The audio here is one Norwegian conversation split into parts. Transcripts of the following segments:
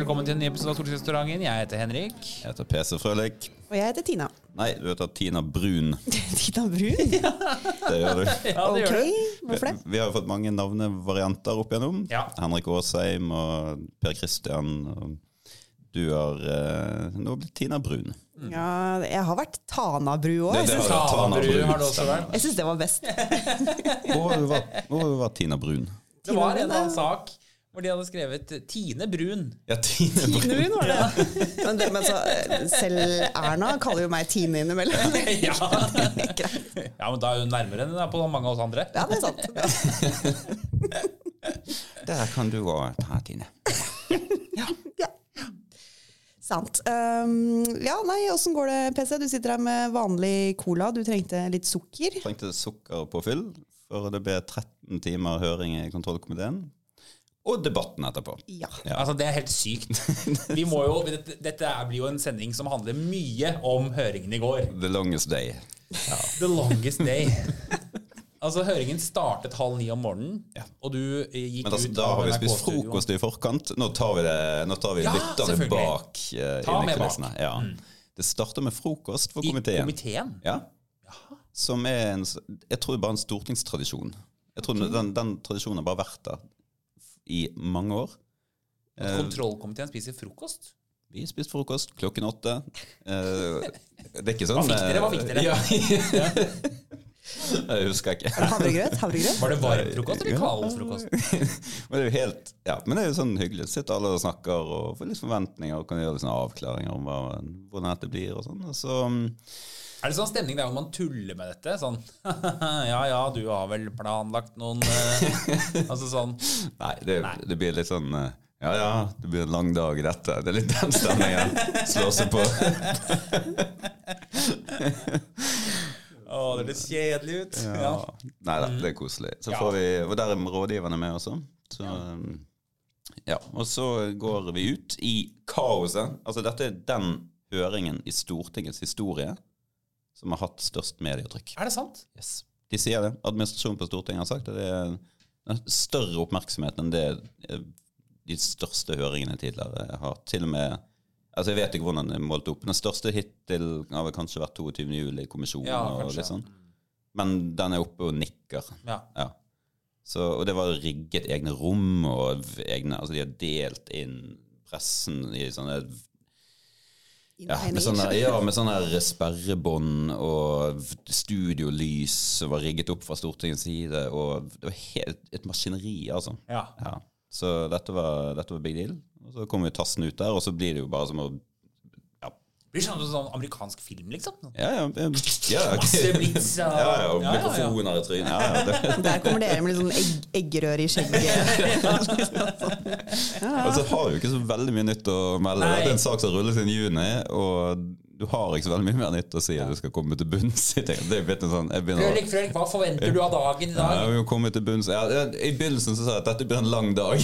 velkommen til en ny episode av Stortingsrestauranten. Jeg heter Henrik. Jeg heter PC Frølik. Og jeg heter Tina. Nei, du heter Tina Brun. Tina Brun? Det gjør du. Ja, det ok, hvorfor det? Vi har jo fått mange navnevarianter opp igjennom. Ja. Henrik Aasheim og Per Christian. Og du har eh, nå blitt Tina Brun. Ja, jeg har vært Tana-bru òg. Det- Jeg, syns- har- Tanabru har det også vært. jeg syns det var best. Hvor har du vært, hvor har Tina Brun? Det var en eller annen sak hvor de hadde skrevet Tine Brun. Ja, Tine Tine Brun. Brun var det, ja. Men, det, men så, selv Erna kaller jo meg Tine innimellom. Ja. Ja, men da er hun nærmere enn hun er på mange av oss andre. Ja, det er sant. Der kan du gå, ta Tine. Ja. Sant. Um, ja, nei, åssen går det, PC? Du sitter her med vanlig cola. Du trengte litt sukker. Trengte sukker på fyll, for det ble 13 timer høring i kontrollkomiteen. Og debatten etterpå. Ja. Ja. Altså, Det er helt sykt. Vi må jo, dette, dette blir jo en sending som handler mye om høringen i går. The longest day. The longest day. Altså, Høringen startet halv ni om morgenen, Ja. og du eh, gikk Men altså, ut da har vi spist frokost i forkant. Nå tar vi, det, nå tar vi Ja, lytterne bak uh, Ta med bak. Mm. Ja. Det starter med frokost for I komiteen. komiteen? Ja. Som er en, jeg tror bare en stortingstradisjon. Jeg tror den, den tradisjonen har bare vært der i mange år. At kontrollkomiteen spiser frokost? Vi spiste frokost klokken åtte. Eh, det er ikke sånn Hva fikk dere? Hva fikk dere? Ja. jeg husker ikke. Havregrøt? Havregrøt? Var det varm frokost eller kald frokost? Men det er jo helt, ja, men det er jo sånn hyggelig. Sitter alle og snakker og får litt forventninger og kan gjøre litt sånne avklaringer om hva, hvordan dette blir. og sånn. Og Så, mm, Er det sånn stemning der hvor man tuller med dette? Sånn Ja ja, du har vel planlagt noen eh, Altså sånn nei, det, Nei. det blir litt sånn eh, Ja ja, det blir en lang dag dette. Det er litt den stemningen. Slå seg på. Å, det høres kjedelig ut. Ja. Nei da, det er koselig. Så Ja. får vi, og der er rådgiverne med også. Så, um, ja, og så går vi ut i kaoset. Altså Dette er den høringen i Stortingets historie som har hatt størst medietrykk. Er det sant? Yes. De sier det. Administrasjonen på Stortinget har sagt at det er større oppmerksomhet enn det eh, de største høringene tidligere har. Til og med Altså Jeg vet ikke hvordan det er målt opp. Den største hittil har vel kanskje vært 22. juli-kommisjonen. Ja, og litt sånn. Men den er oppe og nikker. Ja. Ja. Så, og det var rigget egne rom, og egne, altså de har delt inn pressen i sånne ja, med sånne, ja, med sånne her sperrebånd og studiolys som var rigget opp fra Stortingets side. Og det var helt, et maskineri, altså. ja. Ja. Så dette var, dette var big deal. Og så kommer vi tassen ut der, og så blir det jo bare som å blir sånn, sånn amerikansk film, liksom. Ja, ja. ja, ja, Masse og ja, ja, og mikrofoner i trynet. Ja, ja. Der kommer dere med litt sånn egg, eggerør i skjegget. Og så har jo ikke så veldig mye nytt å melde. Nei. Det er en sak som rulles inn i juni, og du har ikke så veldig mye mer nytt å si at du skal komme til bunns i ting. Det er sånn, jeg begynner Frølik, Frølik, hva forventer du av dagen i ja, dag? jeg komme til bunns. Ja, ja, I begynnelsen så sa jeg at dette blir en lang dag.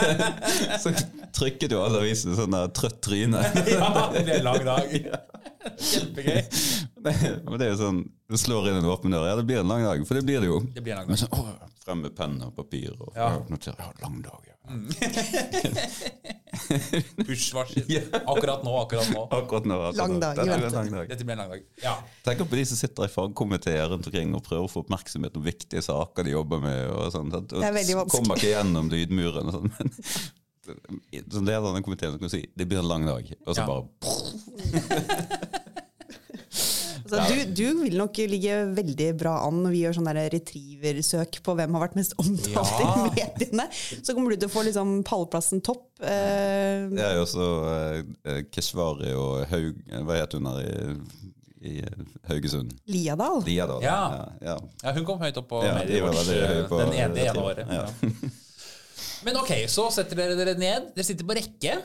så trykket jo alle avisene sånn der trøtt tryne. Ja, det blir en lang dag. Kjempegøy. Men det er jo sånn, Du slår inn en åpen dør. Ja, det blir en lang dag. For det blir det jo. Det blir en lang dag. Men så, å, frem med penn og papir. Og, Ja. noterer. noter, ja, lang dag. Ja. Push-varsel. Akkurat nå, akkurat nå. Akkurat nå. akkurat Lang nå. dag Dette blir en lang dag. Dette blir en lang dag. Ja. Tenk på de som sitter i fagkomiteer rundt omkring og prøver å få oppmerksomhet om viktige saker de jobber med. og sånt. Og Det er veldig vanskelig. Kommer ikke gjennom lydmuren. og sånn, men Som leder av den komiteen kan du si det blir en lang dag. Og så Ja. bare Altså, du, du vil nok ligge veldig bra an når vi gjør sånn retrieversøk på hvem har vært mest omtalt Ja. i mediene. Så kommer du til å få liksom pallplassen topp. Eh, Det er jo også eh, Keshvari og Haug Hva het hun der i, i Haugesund? Liadal. Liadal. Ja. Ja, ja. ja, hun kom høyt opp på Ja, medievårs, den ene det, ene året. Men ok, så setter dere dere ned. Dere sitter på rekke.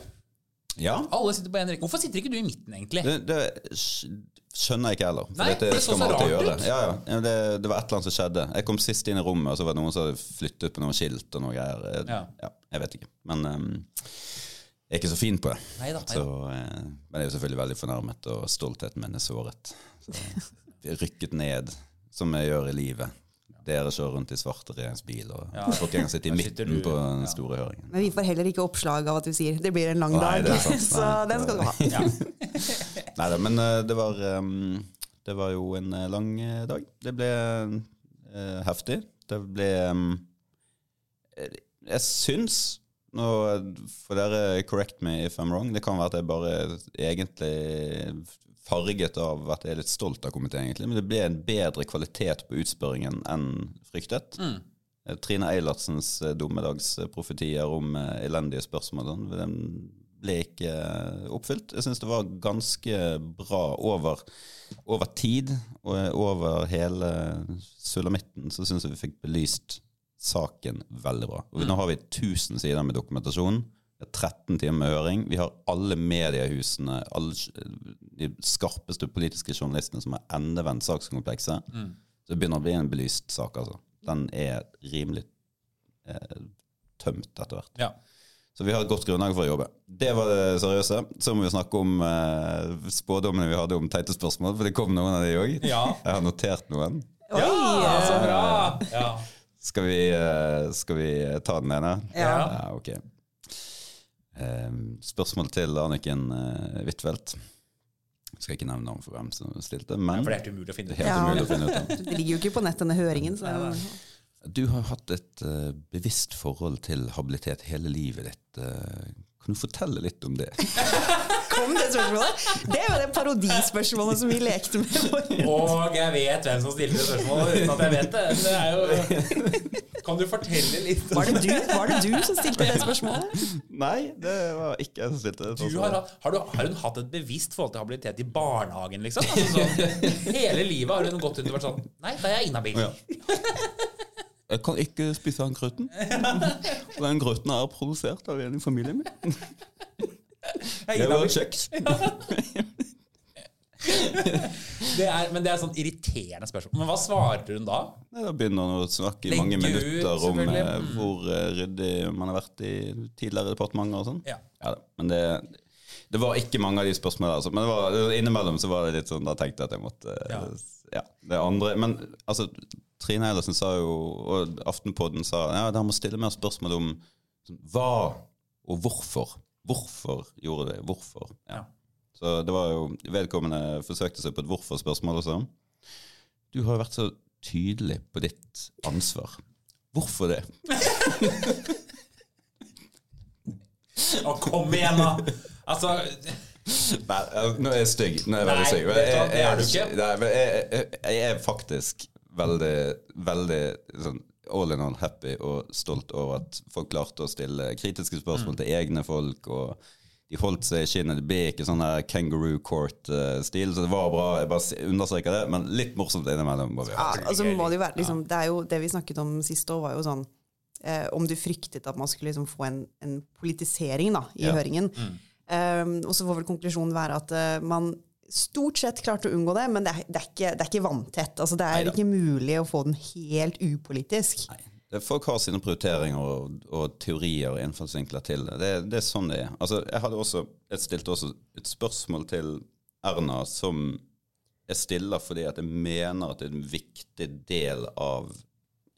Ja. Alle sitter på en rekke. Hvorfor sitter ikke du i midten, egentlig? Det, det skjønner jeg ikke heller. For Nei, dette det skal man alltid gjøre. Ja, ja. Det, det var et eller annet som skjedde. Jeg kom sist inn i rommet, og så var det noen som hadde flyttet på noen skilt og noe greier. Ja. ja, jeg vet ikke. Men um, jeg er ikke så fin på det. Neida, neida. Så, eh, men jeg er jo selvfølgelig veldig fornærmet, og stoltheten min er såret. Så rykket ned, som jeg gjør i livet. Dere kjører rundt i svarte regjeringsbil, og Ja. folk engang sitter i midten du, på den ja. store høringen. Men vi får heller ikke oppslag av at du sier det blir en lang Nei, dag. det er. Så den skal du ha. Ja. Nei da, men eh, det var, det var jo en eh, lang eh, dag. Det ble uh, heftig. Det ble um, Jeg syns nå får dere correct me if I'm wrong. Det kan være at jeg bare egentlig farget av at jeg er litt stolt av komiteen, egentlig. Men det ble en bedre kvalitet på utspørringen enn fryktet. Mm. Eh, Trine Eilertsens eh, dommedagsprofetier om eh, elendige spørsmål den ble ikke oppfylt. Jeg syns det var ganske bra over, over tid og over hele sulamitten. Så syns jeg vi fikk belyst saken veldig bra. Og Nå har vi 1000 sider med dokumentasjon. Det er 13 timer med høring. Vi har alle mediehusene, alle de skarpeste politiske journalistene som har endevendt sakskomplekset. Så det begynner å bli en belyst sak, altså. Den er rimelig eh, tømt etter hvert. Ja. Så vi har et godt grunnlag for å jobbe. Det var det seriøse. Så må vi snakke om eh, spådommene vi hadde om teite spørsmål, for det kom noen av de òg. Ja. Jeg har notert noen. ja, så bra! Ja. Skal vi, eh, skal vi ta den ene? Ja. ok. Eh, spørsmål til Anniken uh, Huitfeldt. Skal ikke nevne navn for hvem som stilte, men For det er helt umulig å finne ut. Ja. å finne ut. Det ligger jo ikke på nett, denne høringen. Så. Du har hatt et eh, bevisst forhold til habilitet hele livet ditt. Eh, kan du fortelle litt om det? kom det spørsmålet. Det er jo det parodispørsmålet som vi lekte med. Og jeg vet hvem som stilte det spørsmålet uten at jeg vet det. Det er jo Kan du fortelle litt Var det du, var det du som stilte det spørsmålet? Nei, det var ikke jeg som stilte det. Du har, har, du, har hun hatt et bevisst forhold til habilitet i barnehagen, liksom? Altså sånn, hele livet har hun gått rundt og vært sånn Nei, da er jeg inhabil. Ja. Jeg kan ikke spise den grøten. Den grøten er produsert av en i familien min. Det var kjeks. Det er, men det er sånn irriterende spørsmål. Men hva svarte hun da? Nei, Da begynner hun å snakke i Legge mange ut, minutter om eh, Mm. hvor eh, ryddig man har vært i tidligere departementer og sånn. Ja. Ja, da. men det, det var ikke mange av de spørsmålene. Altså. Men det var, det var innimellom så var det litt sånn, da tenkte jeg at jeg måtte Ja. ja. det andre. Men altså, Trine Eilertsen sa jo, og Aftenpodden sa ja, dere må stille mer spørsmål om sånn, hva og hvorfor. Hvorfor gjorde det? Hvorfor? Ja. Så det var jo Vedkommende forsøkte seg på et hvorfor-spørsmål også. Du har jo vært så tydelig på ditt ansvar. Hvorfor det? Å, kom igjen, da! Altså Nei, nå er jeg stygg. Nå er jeg veldig stygg. Jeg- du. Jeg, jeg, jeg er faktisk veldig, veldig sånn all in all happy og stolt over at folk klarte å stille kritiske spørsmål Mm. til egne folk. og de holdt seg i skinnet. Det ble ikke sånn her kangaroo court-stil, så det var bra. Jeg bare understreker det, men litt morsomt innimellom. Ja, altså må det jo være liksom, Det er jo det vi snakket om sist år, var jo sånn eh, Om du fryktet at man skulle liksom få en, en politisering da, i Ja. høringen. Um, og så får vel konklusjonen være at uh, man stort sett klart å unngå det, men det er, det er, ikke, det er ikke vanntett. Altså, det er Neida. ikke mulig å få den helt upolitisk. Nei. Folk har sine prioriteringer og, og teorier og innfallsvinkler til det. det. Det er sånn det er. Altså, jeg, hadde også, jeg stilte også et spørsmål til Erna som jeg stiller fordi at jeg mener at det er en viktig del av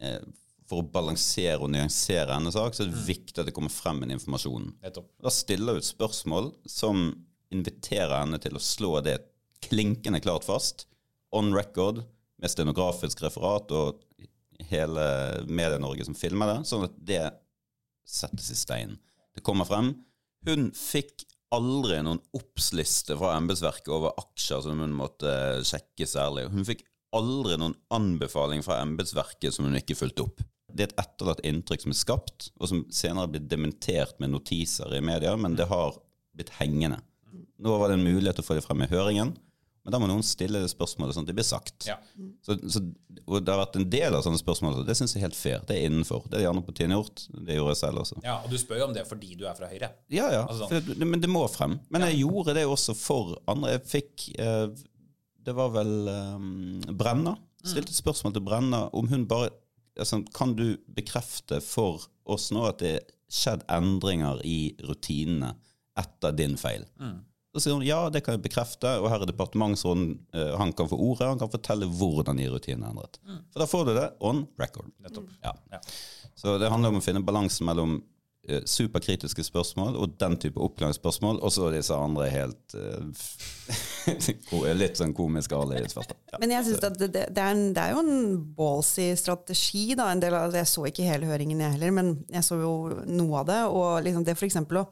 eh, For å balansere og nyansere hennes sak, så er det viktig at det kommer frem en informasjon. Da stiller jeg et spørsmål som inviterer henne til å slå det klinkende klart fast, on record, med stenografisk referat og hele Medie-Norge som filmer det, sånn at det settes i stein. Det kommer frem. Hun fikk aldri noen oppsliste fra embetsverket over aksjer som hun måtte sjekke særlig. Hun fikk aldri noen anbefaling fra embetsverket som hun ikke fulgte opp. Det er et etterlatt inntrykk som er skapt, og som senere er blitt dementert med notiser i media, men det har blitt hengende. Nå var det en mulighet til å få det frem i høringen, men da må noen stille det spørsmålet sånn at det blir sagt. Ja. Så, så, og det har vært en del av sånne spørsmål, så det syns jeg er helt fair. Det er innenfor. Det er de andre partiene gjort. Det gjorde jeg selv også. ja, Og du spør jo om det fordi du er fra Høyre. Ja, ja. Altså sånn. det, men det må frem. Men jeg gjorde det også for andre. Jeg fikk eh, Det var vel eh, Brenna. Stilte et spørsmål til Brenna om hun bare altså, Kan du bekrefte for oss nå at det er skjedd endringer i rutinene etter din feil? Så sier hun ja, det kan jeg bekrefte, og her er departementsråden. Uh, han kan få ordet, han kan fortelle hvordan de rutinene er endret. For da får du det on record. Nettopp. Ja. Ja. Så det handler om å finne balansen mellom uh, superkritiske spørsmål og den type oppklaringsspørsmål, og så disse andre helt uh, Litt sånn komiske Ali-spørsmål. Ja. Men jeg synes at det, det, det, er en, det er jo en ballsy strategi. Da. En del av, det, jeg så ikke hele høringen, jeg heller, men jeg så jo noe av det. Og liksom det for eksempel å,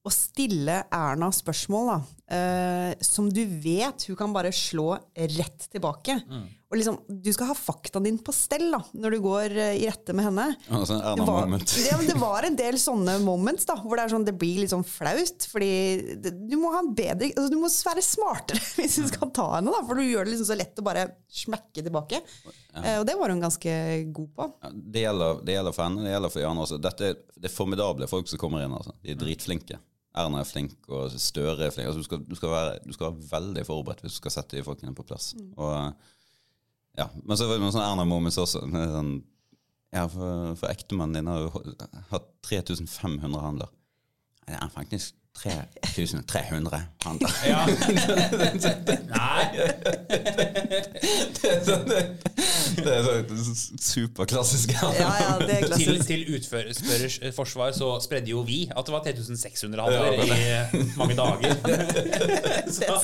å stille Erna spørsmål da, eh, som du vet hun kan bare slå rett tilbake. Og liksom, Du skal ha faktaen din på stell da, når du går eh, i rette med henne. Erna Det var, moment. ja, det var en del sånne moments da, hvor det, sånn, det blir litt sånn flaut. Fordi det, du må ha en bedre, altså, du må være smartere hvis du skal ta henne. da, For du gjør det liksom så lett å bare smekke tilbake. Eh, og det var hun ganske god på. Ja, det, gjelder, det gjelder for henne, det gjelder for de andre også. Dette det er formidable folk som kommer inn. Altså. De er dritflinke. Erna er flink, og Støre er flink. Altså, du, skal, du, skal være, du skal være veldig forberedt hvis du skal sette de folkene på plass. Og, ja. Men så var det noen sånne Erna-moments også. Sånn, ja, for, for ektemannen din har jo hatt 3500 handler. Det er faktisk 3300 handler. Ja. Nei. det er sånn, det, er sånn superklassisk. Ja, ja, det er Til, klassisk. til utførers forsvar så spredde jo vi at det var 3600 handler i mange dager. så,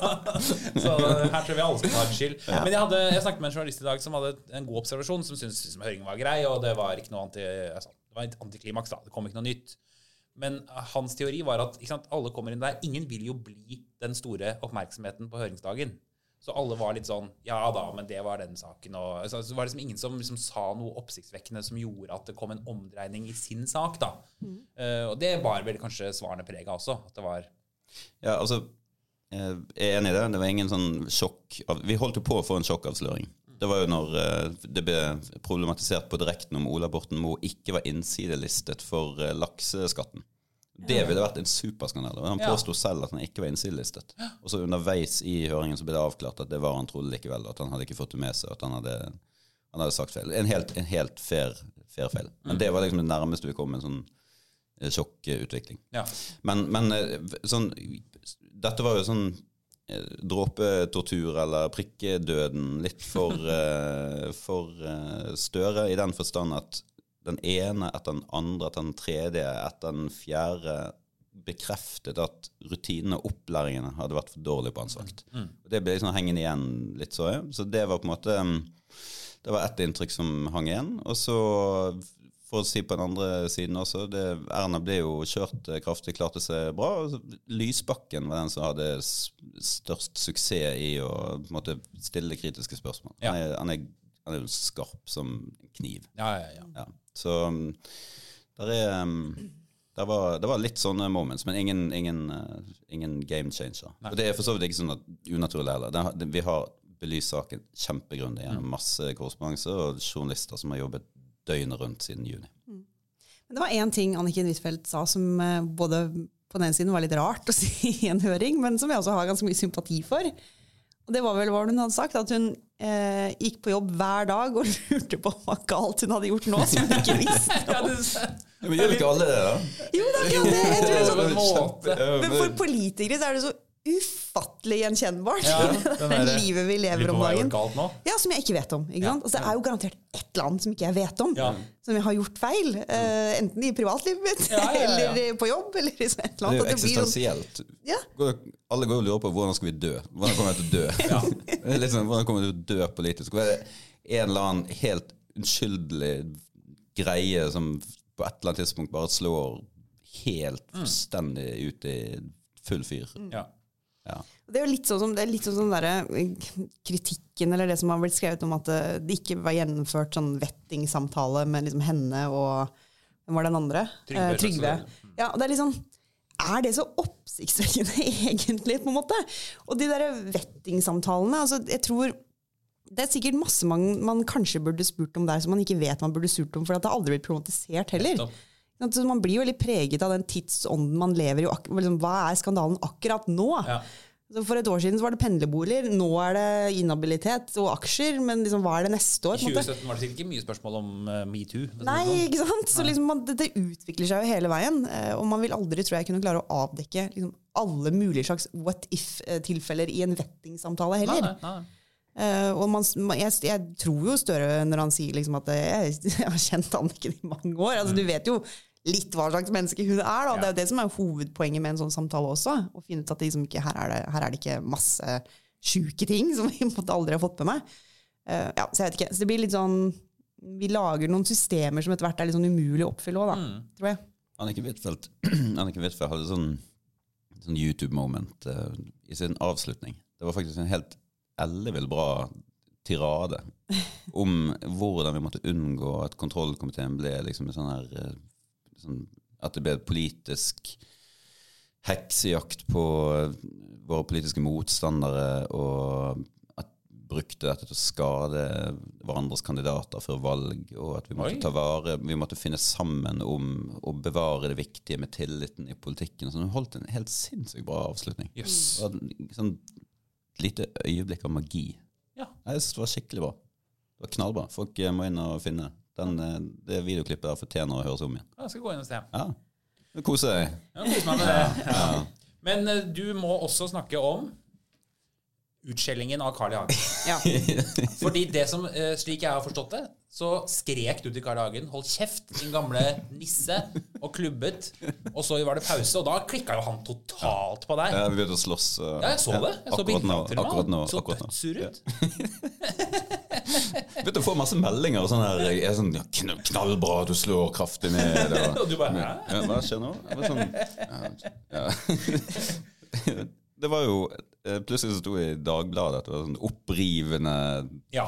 så her tror vi alle skal ta en skyld. Men jeg, hadde, jeg snakket med en journalist i dag som hadde en god observasjon, som syntes liksom, høringen var grei, og det var ikke noe anti, altså, det var et antiklimaks. da, Det kom ikke noe nytt. Men hans teori var at ikke sant, alle kommer inn der. Ingen vil jo bli den store oppmerksomheten på høringsdagen. Så alle var litt sånn Ja da, men det var den saken. Og, så, så var det liksom ingen som liksom sa noe oppsiktsvekkende som gjorde at det kom en omdreining i sin sak. da. Eh, og det bar vel kanskje svarene prega også. At det var Ja, altså eh, Jeg er enig i det. Det var ingen sånn sjokk av, Vi holdt jo på å få en sjokkavsløring. Det var jo når eh, det ble problematisert på direkten om Ola Borten Moe ikke var innsidelistet for eh, lakseskatten. Det ville vært en superskandale. Han Han Ja. selv at han ikke var innsidelistet. Og så underveis i høringen så ble det avklart at det var han trodde likevel. At han hadde ikke fått det med seg. At han hadde, han hadde sagt feil. En helt, en helt fair, fair feil. Men det var liksom det nærmeste vi kom en sånn eh, sjokkutvikling. Ja. Men, men sånn Dette var jo sånn dråpetortur eller prikkedøden litt for, eh, for eh, Støre, i den forstand at den ene etter den andre etter den tredje etter den fjerde bekreftet at rutinene og opplæringene hadde vært for dårlige på hans vakt. Mm. Det ble liksom hengende igjen litt så. jeg. Så det var på en måte mm, Det var ett inntrykk som hang igjen. Og så, for å si på den andre siden også, det, Erna ble jo kjørt eh, kraftig, klarte seg bra. Lysbakken var den som hadde størst suksess i å måte, stille kritiske spørsmål. Ja. Han, er, han, er, skarp som en kniv. Ja, ja, ja. Ja. Så um, der er um, det var, det var litt sånne moments, men ingen, ingen, uh, ingen game changer. Nei. Og det er for så vidt ikke sånn at unaturlig heller. Vi har belyst saken kjempegrunnig Mm. gjennom masse korrespondanse og journalister som har jobbet døgnet rundt siden juni. Men det var én ting Anniken Huitfeldt sa som eh, både på den ene siden var litt rart å si i en høring, men som jeg også har ganske mye sympati for. Og det var vel hva hun hadde sagt, at hun eh, gikk på jobb hver dag og lurte på hva galt hun hadde gjort nå, som hun ikke visste. ja Men gjør ikke alle det, da? Jo, det er akkurat det! Jeg tror det er sånn, men for politikere så er det så ufattelig gjenkjennbart, Ja, det den livet vi lever om dagen. Ja, Som jeg ikke vet om. ikke sant? Altså, det er jo garantert et eller annet som ikke jeg vet om. Ja. Som jeg har gjort feil. Uh, enten i privatlivet mitt, Ja, ja, ja, ja. eller på jobb, eller liksom et eller Det er jo annet. Det blir sånn, eksistensielt. ja, Alle går og lurer på hvordan skal vi dø. Hvordan kommer jeg til å dø? Ja. Det er sånn, hvordan kommer jeg til å dø politisk? Hva er det en eller annen helt unnskyldelig greie som på et eller annet tidspunkt bare slår helt fullstendig ut i full fyr? Ja. Ja. Det er jo litt sånn som det er litt sånn derre, eh, kritikken, eller det som har blitt skrevet om at eh, det ikke var gjennomført sånn vettingsamtale med liksom henne og Hvem var den andre? Trygve, Eh, Trygve. Ja, det er liksom Er det så oppsiktsvekkende, egentlig, på en måte? Og de der vettingsamtalene, altså, jeg tror det er sikkert masse man, man kanskje burde spurt om der som man ikke vet man burde spurt om, for at det har aldri blitt problematisert heller. Nettopp. Så man blir jo veldig preget av den tidsånden man lever i. Liksom, hva er skandalen akkurat nå? Ja. Så for et år siden var det pendlerboliger, nå er det inhabilitet og aksjer. Men liksom, hva er det neste år? I på måte? 2017 var det sikkert ikke mye spørsmål om uh, metoo. Nei, ikke sant? Så liksom, man, det, det utvikler seg jo hele veien. eh, Og man vil aldri tror jeg, kunne klare å avdekke liksom, alle mulige slags what if-tilfeller i en vettingsamtale heller. Nei, nei, nei. Eh, og man, jeg, jeg tror jo Støre når han sier liksom at eh, jeg, jeg har kjent Anniken i mange år. Altså, Du vet jo litt hva slags menneske hun er. Da. Det er jo det som er hovedpoenget med en sånn samtale også. Å finne ut at liksom ikke, her, er det, her er det ikke masse sjuke ting som vi aldri har fått med meg. Uh, ja, så jeg vet ikke. Så det blir litt sånn Vi lager noen systemer som etter hvert er litt sånn umulig å oppfylle òg, da. Mm. Tror jeg. Anniken Huitfeldt hadde sånn, sånn YouTube-moment uh, i sin avslutning. Det var faktisk en helt ellevill bra tirade om hvordan vi måtte unngå at kontrollkomiteen ble liksom en sånn her eh, sånn, At det ble politisk heksejakt på eh, våre politiske motstandere, og at brukte dette til å skade hverandres kandidater før valg, og at vi måtte Oi. ta vare Vi måtte finne sammen om å bevare det viktige med tilliten i politikken. Så hun holdt en helt sinnssykt bra avslutning. Yes. Sånn lite øyeblikk av magi. Ja. Jeg synes det var skikkelig bra. Det var knallbra. Folk eh, må inn og finne. Den, eh, det videoklippet der fortjener å høres om igjen. Jeg skal gå inn og se. Ja. Kose deg. Ja, kos meg med det. Ja. Men eh, du må også snakke om utskjellingen av Carl I. Hagen. Ja. Fordi det som, slik jeg har forstått det, så skrek du til Karl Hagen 'hold kjeft', din gamle nisse, og klubbet. Og så var det pause, og da klikka jo han totalt på deg. Ja, vi begynte å slåss. uh, Ja, jeg så det. Jeg så akkurat nå. Akkurat nå. Så dødssur ut. Begynte å få masse meldinger og sånn her jeg er sånn, ja, kn- Knallbra, du slår kraftig ned. Og, Og du bare Hæ? ja, hva skjer nå? Jeg var sånn, ja, ja. Det var jo Plutselig så sto det i Dagbladet at det var sånn opprivende Ja.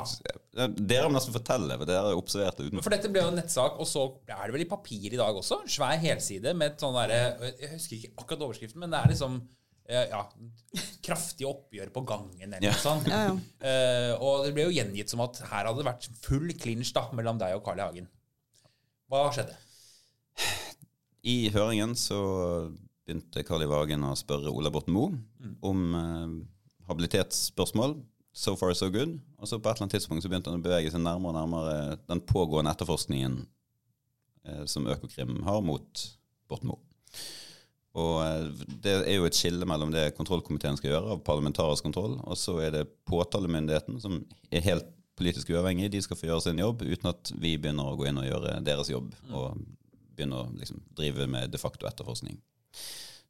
Dere må nesten fortelle, for dere har observert det utenfor. For dette ble jo en nettsak, og så er det vel i papir i dag også. Svær helside med et sånn derre Jeg husker ikke akkurat overskriften, men det er liksom eh, ja, kraftig oppgjør på gangen eller Ja. noe sånt. Ja, ja. Eh, og det ble jo gjengitt som at her hadde det vært full klinsj da, mellom deg og Carl I. Hagen. Hva skjedde? I høringen så begynte Carl I. Vagen å spørre Ola Borten Moe om eh, habilitetsspørsmål. So far, so good. Og så på et eller annet tidspunkt så begynte han å bevege seg nærmere og nærmere den pågående etterforskningen eh, som Økokrim har mot Borten Moe. Og eh, det er jo et skille mellom det kontrollkomiteen skal gjøre av parlamentarisk kontroll, og så er det påtalemyndigheten, som er helt politisk uavhengig. De skal få gjøre sin jobb uten at vi begynner å gå inn og gjøre deres jobb. og begynne å liksom, drive med de facto etterforskning.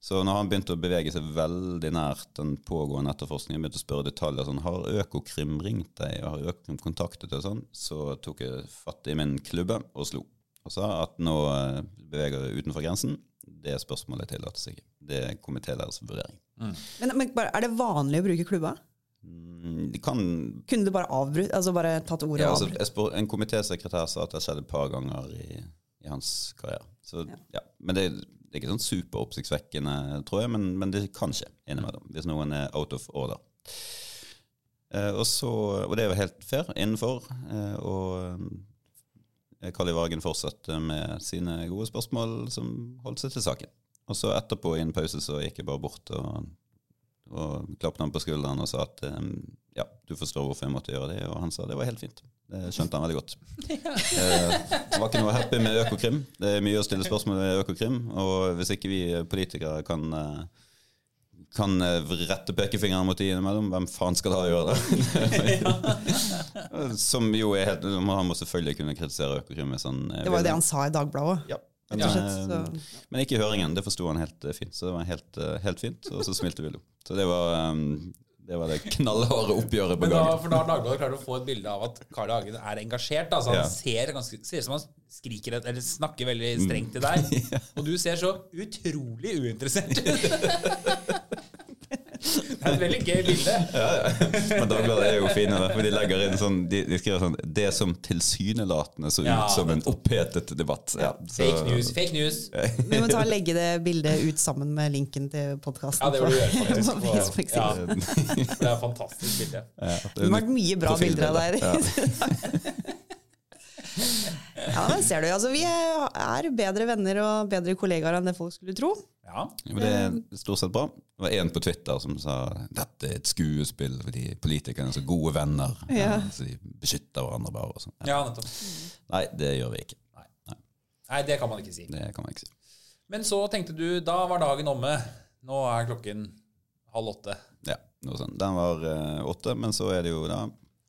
Så når han begynte å bevege seg veldig nært den pågående etterforskningen, begynte å spørre detaljer sånn Har Økokrim ringt deg, og har Økokrim kontaktet deg, og sånn, så tok jeg fatt i min klubbe og slo. Og sa at nå eh, beveger du utenfor grensen. Det spørsmålet tillates ikke. Det er komitélederens vurdering. Men, men bare, er det vanlig å bruke klubba? Mm, De kan Kunne du bare avbrutt, altså bare tatt ordet ja, og altså, avbrutt? jeg spør, En komitésekretær sa at det skjedde et par ganger i, i hans karriere. Så, ja. Men det, det er ikke sånn superoppsiktsvekkende, tror jeg, men, men det kan skje innimellom. Hvis noen er out of order. Eh, og, så, og det er jo helt fair innenfor. Eh, og Kalli Vargen I. Vagen fortsatte med sine gode spørsmål, som holdt seg til saken. Og så etterpå, i en pause, så gikk jeg bare bort og, og klappet ham på skulderen og sa at eh, ja, du forstår hvorfor jeg måtte gjøre det. Og han sa det var helt fint. Det skjønte han veldig godt. Ja. det var ikke noe happy med Økokrim. Det er mye å stille spørsmål ved Økokrim. Og hvis ikke vi politikere kan, eh, kan eh, rette pekefingeren mot de innimellom, hvem faen skal da gjøre det? Som jo er helt Han må selvfølgelig kunne kritisere Økokrim Sånn, han eh, Det var jo det han sa i Dagbladet òg. Ja. Men, så- men ikke i høringen. Det forsto han helt eh, fint. Så det var helt, eh, helt fint. Og så smilte vi lo. Så det var, eh, det var det knallharde oppgjøret på da, gangen. for da har Dagbladet klart å få et bilde av at Carl I. Hagen er engasjert. Altså, han Ja. ser, ganske, ser ut som han skriker eller snakker veldig strengt til deg. Og du ser så utrolig uinteressert ut. Det er et veldig gøy bilde. Men Dagbladet er jo fine, for de legger inn sånn De, de skriver sånn Det som tilsynelatende så ut Ja, som en opphetet debatt. Ja, så- Fake news, fake news. Vi må ta og legge det bildet ut sammen med linken til podkasten. Ja, det vil du gjøre, faktisk. Ja. Det er et fantastisk bilde. Ja, Det har vært mye bra bilder av deg. Ja. Ja, men ser du, altså Vi er bedre venner og bedre kollegaer enn det folk skulle tro. Ja. Jo, det er stort sett bra. Det var en på Twitter som sa dette er et skuespill fordi politikerne er så gode venner. Ja. Så de beskytter hverandre bare. Og sånn. ja. ja, nettopp. Nei, det gjør vi ikke. Nei, det kan man ikke si. Det kan man ikke si. Men så tenkte du, da var dagen omme. Nå er klokken halv åtte. Ja, noe sånt. Den var eh, åtte, men så er det jo da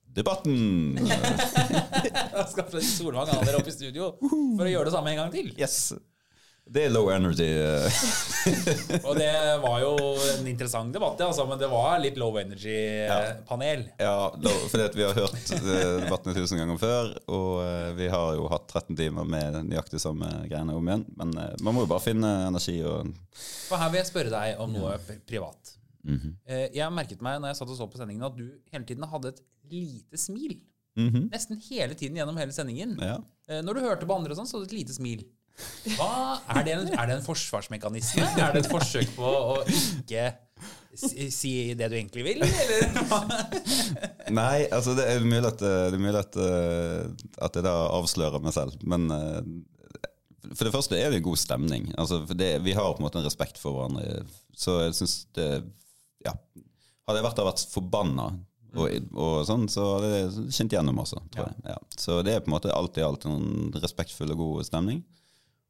Debatten! Da skal Solvang ha dere opp i studio for å gjøre det samme en gang til. Yes! Det er low energy. eh. Og det var jo en interessant debatt, altså, men det var litt low energy-panel. Ja, da- fordi at vi har hørt debattene debatten tusen ganger før, og eh, vi har jo hatt 13 timer med nøyaktig samme greiene om igjen. Men eh, man må jo bare finne energi og For her vil jeg spørre deg om noe privat. privat. -hmm. Jeg merket meg når jeg satt og så på sendingen, at du hele tiden hadde et lite smil. Mhm. Nesten hele tiden gjennom hele sendingen. Ja. Eh, Når du hørte på andre og sånn, så hadde du et lite smil. Hva, er, det en, er det en forsvarsmekanisme? Er det et forsøk på å ikke si, det du egentlig vil? Eller? Nei, altså det er mulig at, det er mulig at, eh, at jeg da avslører meg selv. Men eh, for det første er det god stemning. Altså, det, vi har på en måte en respekt for hverandre. Så jeg syns det Ja. Hadde jeg vært, vært forbanna og, og sånn, så hadde det kjent gjennom også, tror jeg. Ja. Så det er på en måte alt i alt en respektfull og god stemning.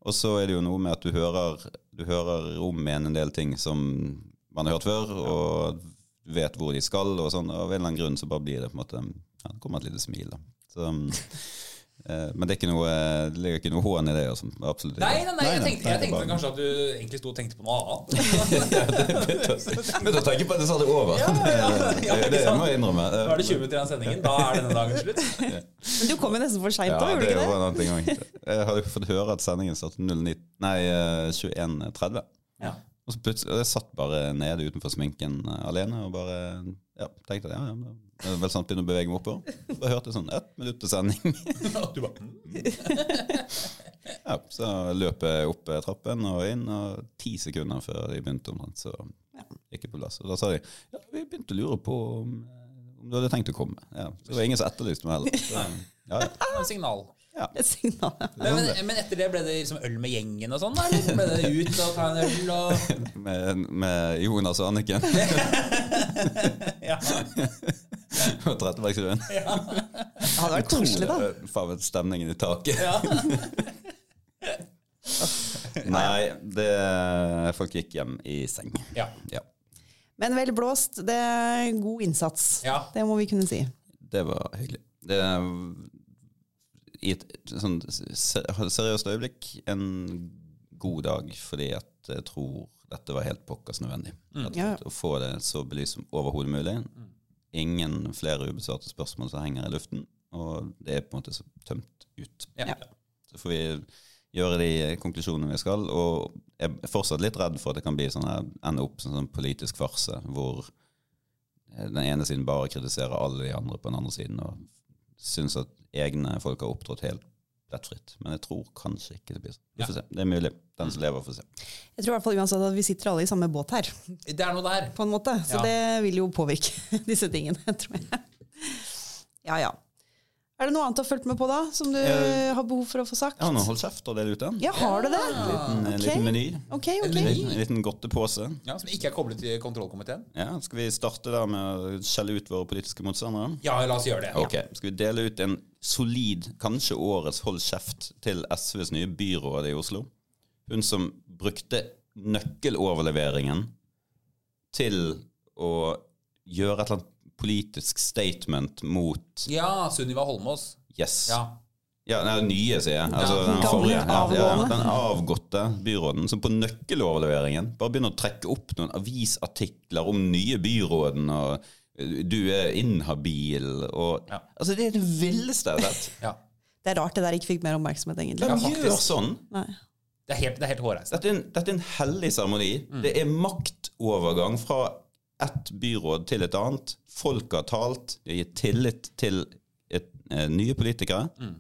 Og så er det jo noe med at du hører, du hører om igjen en del ting som man har hørt før, og vet hvor de skal, og sånn. Av en eller annen grunn så bare blir det på en måte Ja, det kommer et lite smil, da. Så, eh, men det, er ikke noe, det ligger ikke noe hån i det. Også, Absolutt ikke. Nei, nei, nei, jeg tenkte, jeg tenkte bare- kanskje at du egentlig sto og tenkte på noe annet. Men da tenker på at jeg sa det over. ja, ja, det, det må jeg innrømme. Nå er det 20 minutter igjen av sendingen. Da er denne dagen slutt. Men du kom jo nesten for seint Ja, òg, gjorde det du ikke var det? en annen gang. Jeg hadde jo fått høre at sendingen startet 09, nei, eh, 21.30. Ja. Og så plutselig, og jeg satt bare nede utenfor sminken eh, alene og bare ja, tenkte at ja, ja, det er vel sant begynner å bevege meg oppover. Da hørte jeg sånn ett minutt til sending. Du bare, mm. Ja, så løp jeg opp trappen og inn, og ti sekunder før de begynte omtrent, så gikk jeg på plass. Og da sa de ja, vi begynte å lure på om, eh, om du hadde tenkt å komme. Ja, så det var ingen som etterlyste meg heller. Så, ja, ja. Signal. Et signal. Men, men, men etter det ble det liksom øl med gjengen og sånn? Eller ble det ut og ta en øl og Med, med Jonas og Anniken ja. og Trettebergstuen. Det hadde vært koselig, da. Faen stemningen i taket. ja. Nei, det, folk gikk hjem i seng. ja. Ja, Men vel blåst. Det er god innsats. Ja. Det må vi kunne si. det var hyggelig. Det I et sånn seriøst øyeblikk en god dag, fordi at jeg tror dette var helt pokkers nødvendig. Mm. At, Ja. Å få det så belyst som overhodet mulig. Ingen flere ubesvarte spørsmål som henger i luften, og det er på en måte så tømt ut. Ja. Så får vi gjøre de konklusjonene vi skal. Og jeg er fortsatt litt redd for at det kan bli sånn her, ende opp som en sånn politisk farse, hvor den ene siden bare kritiserer alle de andre på den andre siden, og syns at egne folk har opptrådt helt plettfritt. Men jeg tror kanskje ikke det blir sånn. Vi får se. Det er mulig. Den som lever, får se. Jeg tror i hvert fall uansett at vi sitter alle i samme båt her, Det er noe der. på en måte. Så Ja. det vil jo påvirke disse tingene, tror jeg. Ja, ja. Er det noe annet du har fulgt med på da, som du uh, har behov for å få sagt? Har nå holdt kjeft og del ut den. Ja, har du det? En liten, okay. Liten meny. Okay, En En liten, en liten godtepose. Ja, Som ikke er koblet til kontrollkomiteen? Ja, skal vi starte da med å skjelle ut våre politiske motstandere? Ja, la oss gjøre det. Ok, Skal vi dele ut en solid, kanskje årets hold kjeft til SVs nye byråd i Oslo? Hun som brukte nøkkeloverleveringen til å gjøre et eller annet politisk statement mot Ja, Sunniva Holmås. Yes. Ja. Ja, nei, nye, sier jeg. Altså, Ja. den forrige. Ja, ja, den avgåtte byråden som på nøkkeloverleveringen bare begynner å trekke opp noen avisartikler om nye byråden, og du er inhabil, og Ja. Altså, det er det villeste jeg har sett. ja. Det er rart det der ikke fikk mer oppmerksomhet, egentlig. Hvem gjør sånn? Nei. Det er helt, det er helt hårreisende. Dette en, dette er en hellig seremoni. Mm. Det er maktovergang fra ett byråd til et annet. Folk har talt. De har gitt tillit til et, eh, nye politikere. Mm.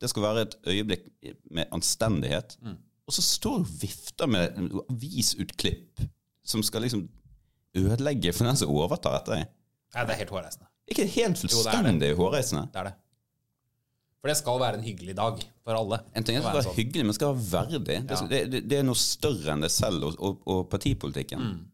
Det skal være et øyeblikk med anstendighet. Mm. Og så står du og vifter med en avisutklipp som skal liksom ødelegge for den som overtar deg. Nei, det er helt hårreisende. Ikke helt fullstendig hårreisende? Det er det. For det skal være en hyggelig dag for alle. En ting er at det skal være sånn. hyggelig, men det skal være verdig. Det, Ja. det, det, det er noe større enn det selv og, og, og partipolitikken. Mm.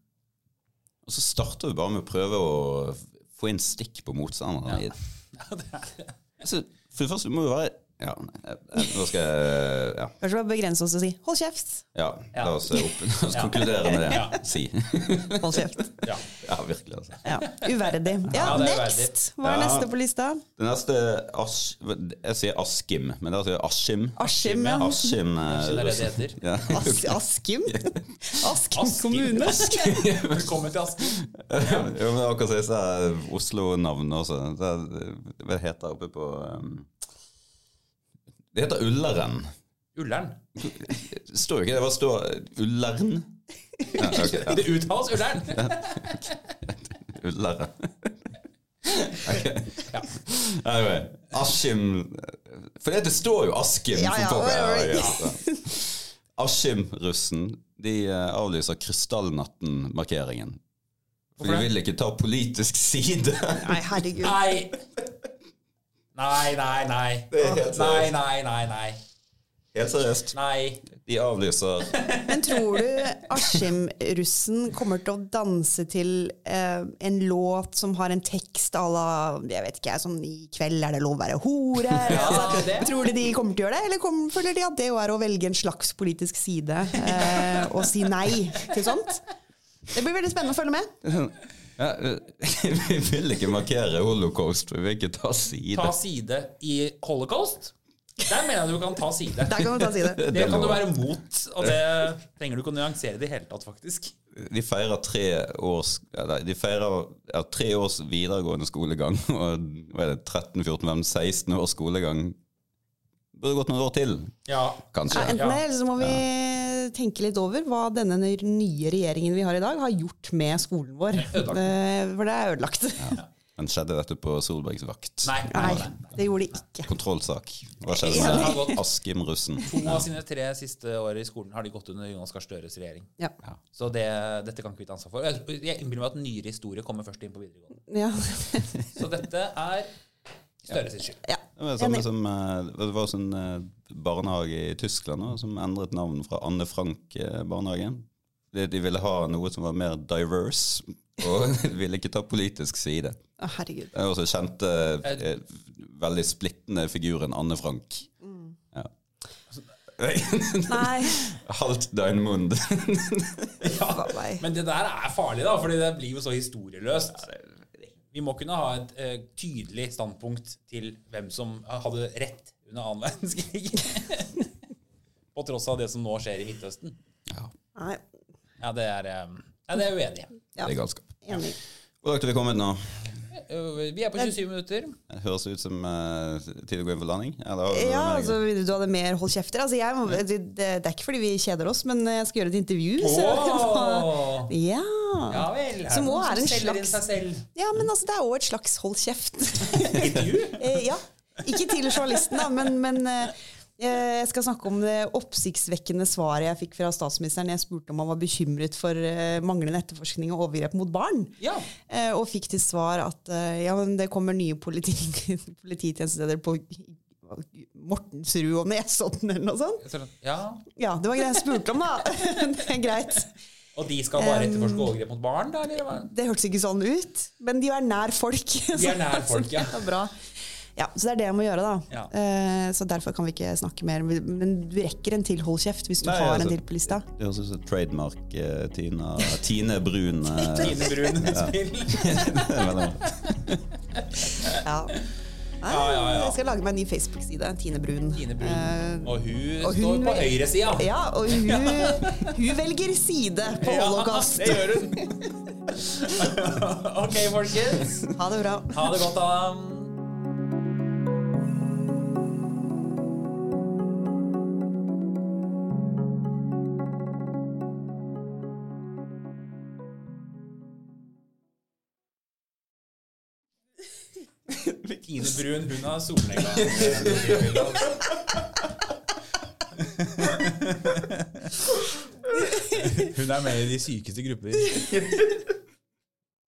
Og så starter vi bare med å prøve å få inn stikk på motstanderne. Ja. Altså, for det første, det må jo være Ja, nå skal jeg Ja, Kanskje bare begrense oss og si 'hold kjeft'. ja Ja. la oss, opp, la oss konkludere med det. Ja. Si. Hold kjeft. Ja. Ja, virkelig, altså. Ja. Uverdig. Ja, Ja, det next! Hva er Ja. neste på lista? Det neste As, Jeg sier Askim, men det er altså Askim. Askim, ja. Askim det det det ja. As Askim? Askim Askim. kommune? Velkommen til Askim. jo, men akkurat som disse Oslo-navnet også. Det, det heter oppe på um, Det heter Ullern. Ullern. Står jo ikke det, hva står Ullern? Ja, okay, ja. Det uttales Ullern. Ullern. Okay. Ja. Anyway, Askim For det står jo Askim. Ja, ja. Ja, ja. Askim-russen de eh, avlyser Krystallnatten-markeringen. For de vil ikke ta politisk side. Nei, herregud. Nei. Nei, nei, nei. Nei, nei, nei, nei. Helt seriøst. Nei. De avlyser Men tror du Askim-russen kommer til å danse til eh, en låt som har en tekst à la jeg vet ikke, sånn 'I kveld er det lov å være hore'? altså, det. tror du de kommer til å gjøre det, eller kom, føler de at det er å velge en slags politisk side eh, og si nei til sånt? Det blir veldig spennende å følge med. ja, eh, Vi vil ikke markere holocaust, vi vil ikke ta side. Ta side i holocaust. Der mener jeg du kan ta side. Der kan du ta side. Det Det kan du være mot, og det trenger du ikke å nyansere i det hele tatt, faktisk. De feirer tre års De feirer ja, tre års videregående skolegang og hva er det, 13-14-15, 16 års skolegang. Burde gått noen år til, Ja. kanskje. Ja, enten det, eller så må vi tenke litt over hva denne nye regjeringen vi har i dag, har gjort med skolen vår. Det, for det er ødelagt. Men skjedde dette på Solbergs vakt? Nei. Nei, det gjorde de ikke. Kontrollsak. Hva skjedde Ja, det med. Askim-russen? To av sine tre siste år i skolen har de gått under Jonas Gahr Støres regjering. Ja. Så det, dette kan ikke vi ta ansvar for. Jeg innbiller meg at nyere historie kommer først inn på videregående. Ja. Så dette er Støre sin skyld. ja. Det var jo som Det var sånn barnehage i Tyskland nå, som endret navn fra Anne Frank-barnehagen. De, de ville ha noe som var mer diverse, og ville ikke ta politisk side. Å, herregud. Den er også kjente eh, veldig splittende figuren Anne Frank. Ja. Nei. Halt dein mund. Ja. Men det der er farlig, da, fordi det blir jo så historieløst. Vi må kunne ha et uh, tydelig standpunkt til hvem som hadde rett under annen verdenskrig. På tross av det som nå skjer i Midtøsten. Ja, Nei. Ja, det er, eh, ja, det er uenig. Ja. det er galskap. Enig. Hvor langt har vi kommet nå? Eh, Vi er på 27 minutter. Det høres ut som uh, tid å gå inn for landing? Eller, Ja, altså, du hadde mer hold kjefter. Altså, jeg, må- det, det det er ikke fordi vi kjeder oss, men jeg skal gjøre et intervju. Så må, Åh! ja. Ja vel. Som også er en slags- ja, men altså, det er òg et slags hold kjeft. Intervju? Ja. Ikke til journalisten, da, men, men eh, jeg skal snakke om det oppsiktsvekkende svaret jeg fikk fra statsministeren. Jeg spurte om han var bekymret for eh, manglende etterforskning og overgrep mot barn. Ja. Eh, og fikk til svar at eh, ja, men det kommer nye politi polititjenestesteder på Mortensrud og Nesodden eller noe sånt. Ja. Ja, det var greit jeg spurte om, da. det er greit. Og de skal bare etterforske overgrep mot barn, da? Eller? Det hørtes ikke sånn ut, men de er nær folk. De er nær folk, ja. Det er bra. Ja, så det er det jeg må gjøre, da. Ja. Eh, så derfor kan vi ikke snakke mer. Men du rekker en til holdkjeft hvis du Nei, har altså, en til på lista. Det høres ut som trademark eh, Tina, Tine Brun. eh, Tine Brun spill. Ja. Nei, Ja, ja, ja. Jeg skal lage meg en ny Facebook-side. Tine Brun. Tine Brun. Eh, Og hun og står hun- på høyresida. ja, og hun, hun velger side på Ja, holocaust. det gjør hun. ok, folkens. Ha det bra. Ha det godt, da. Brun, hund av solnedgang. Hun er med i de sykeste grupper.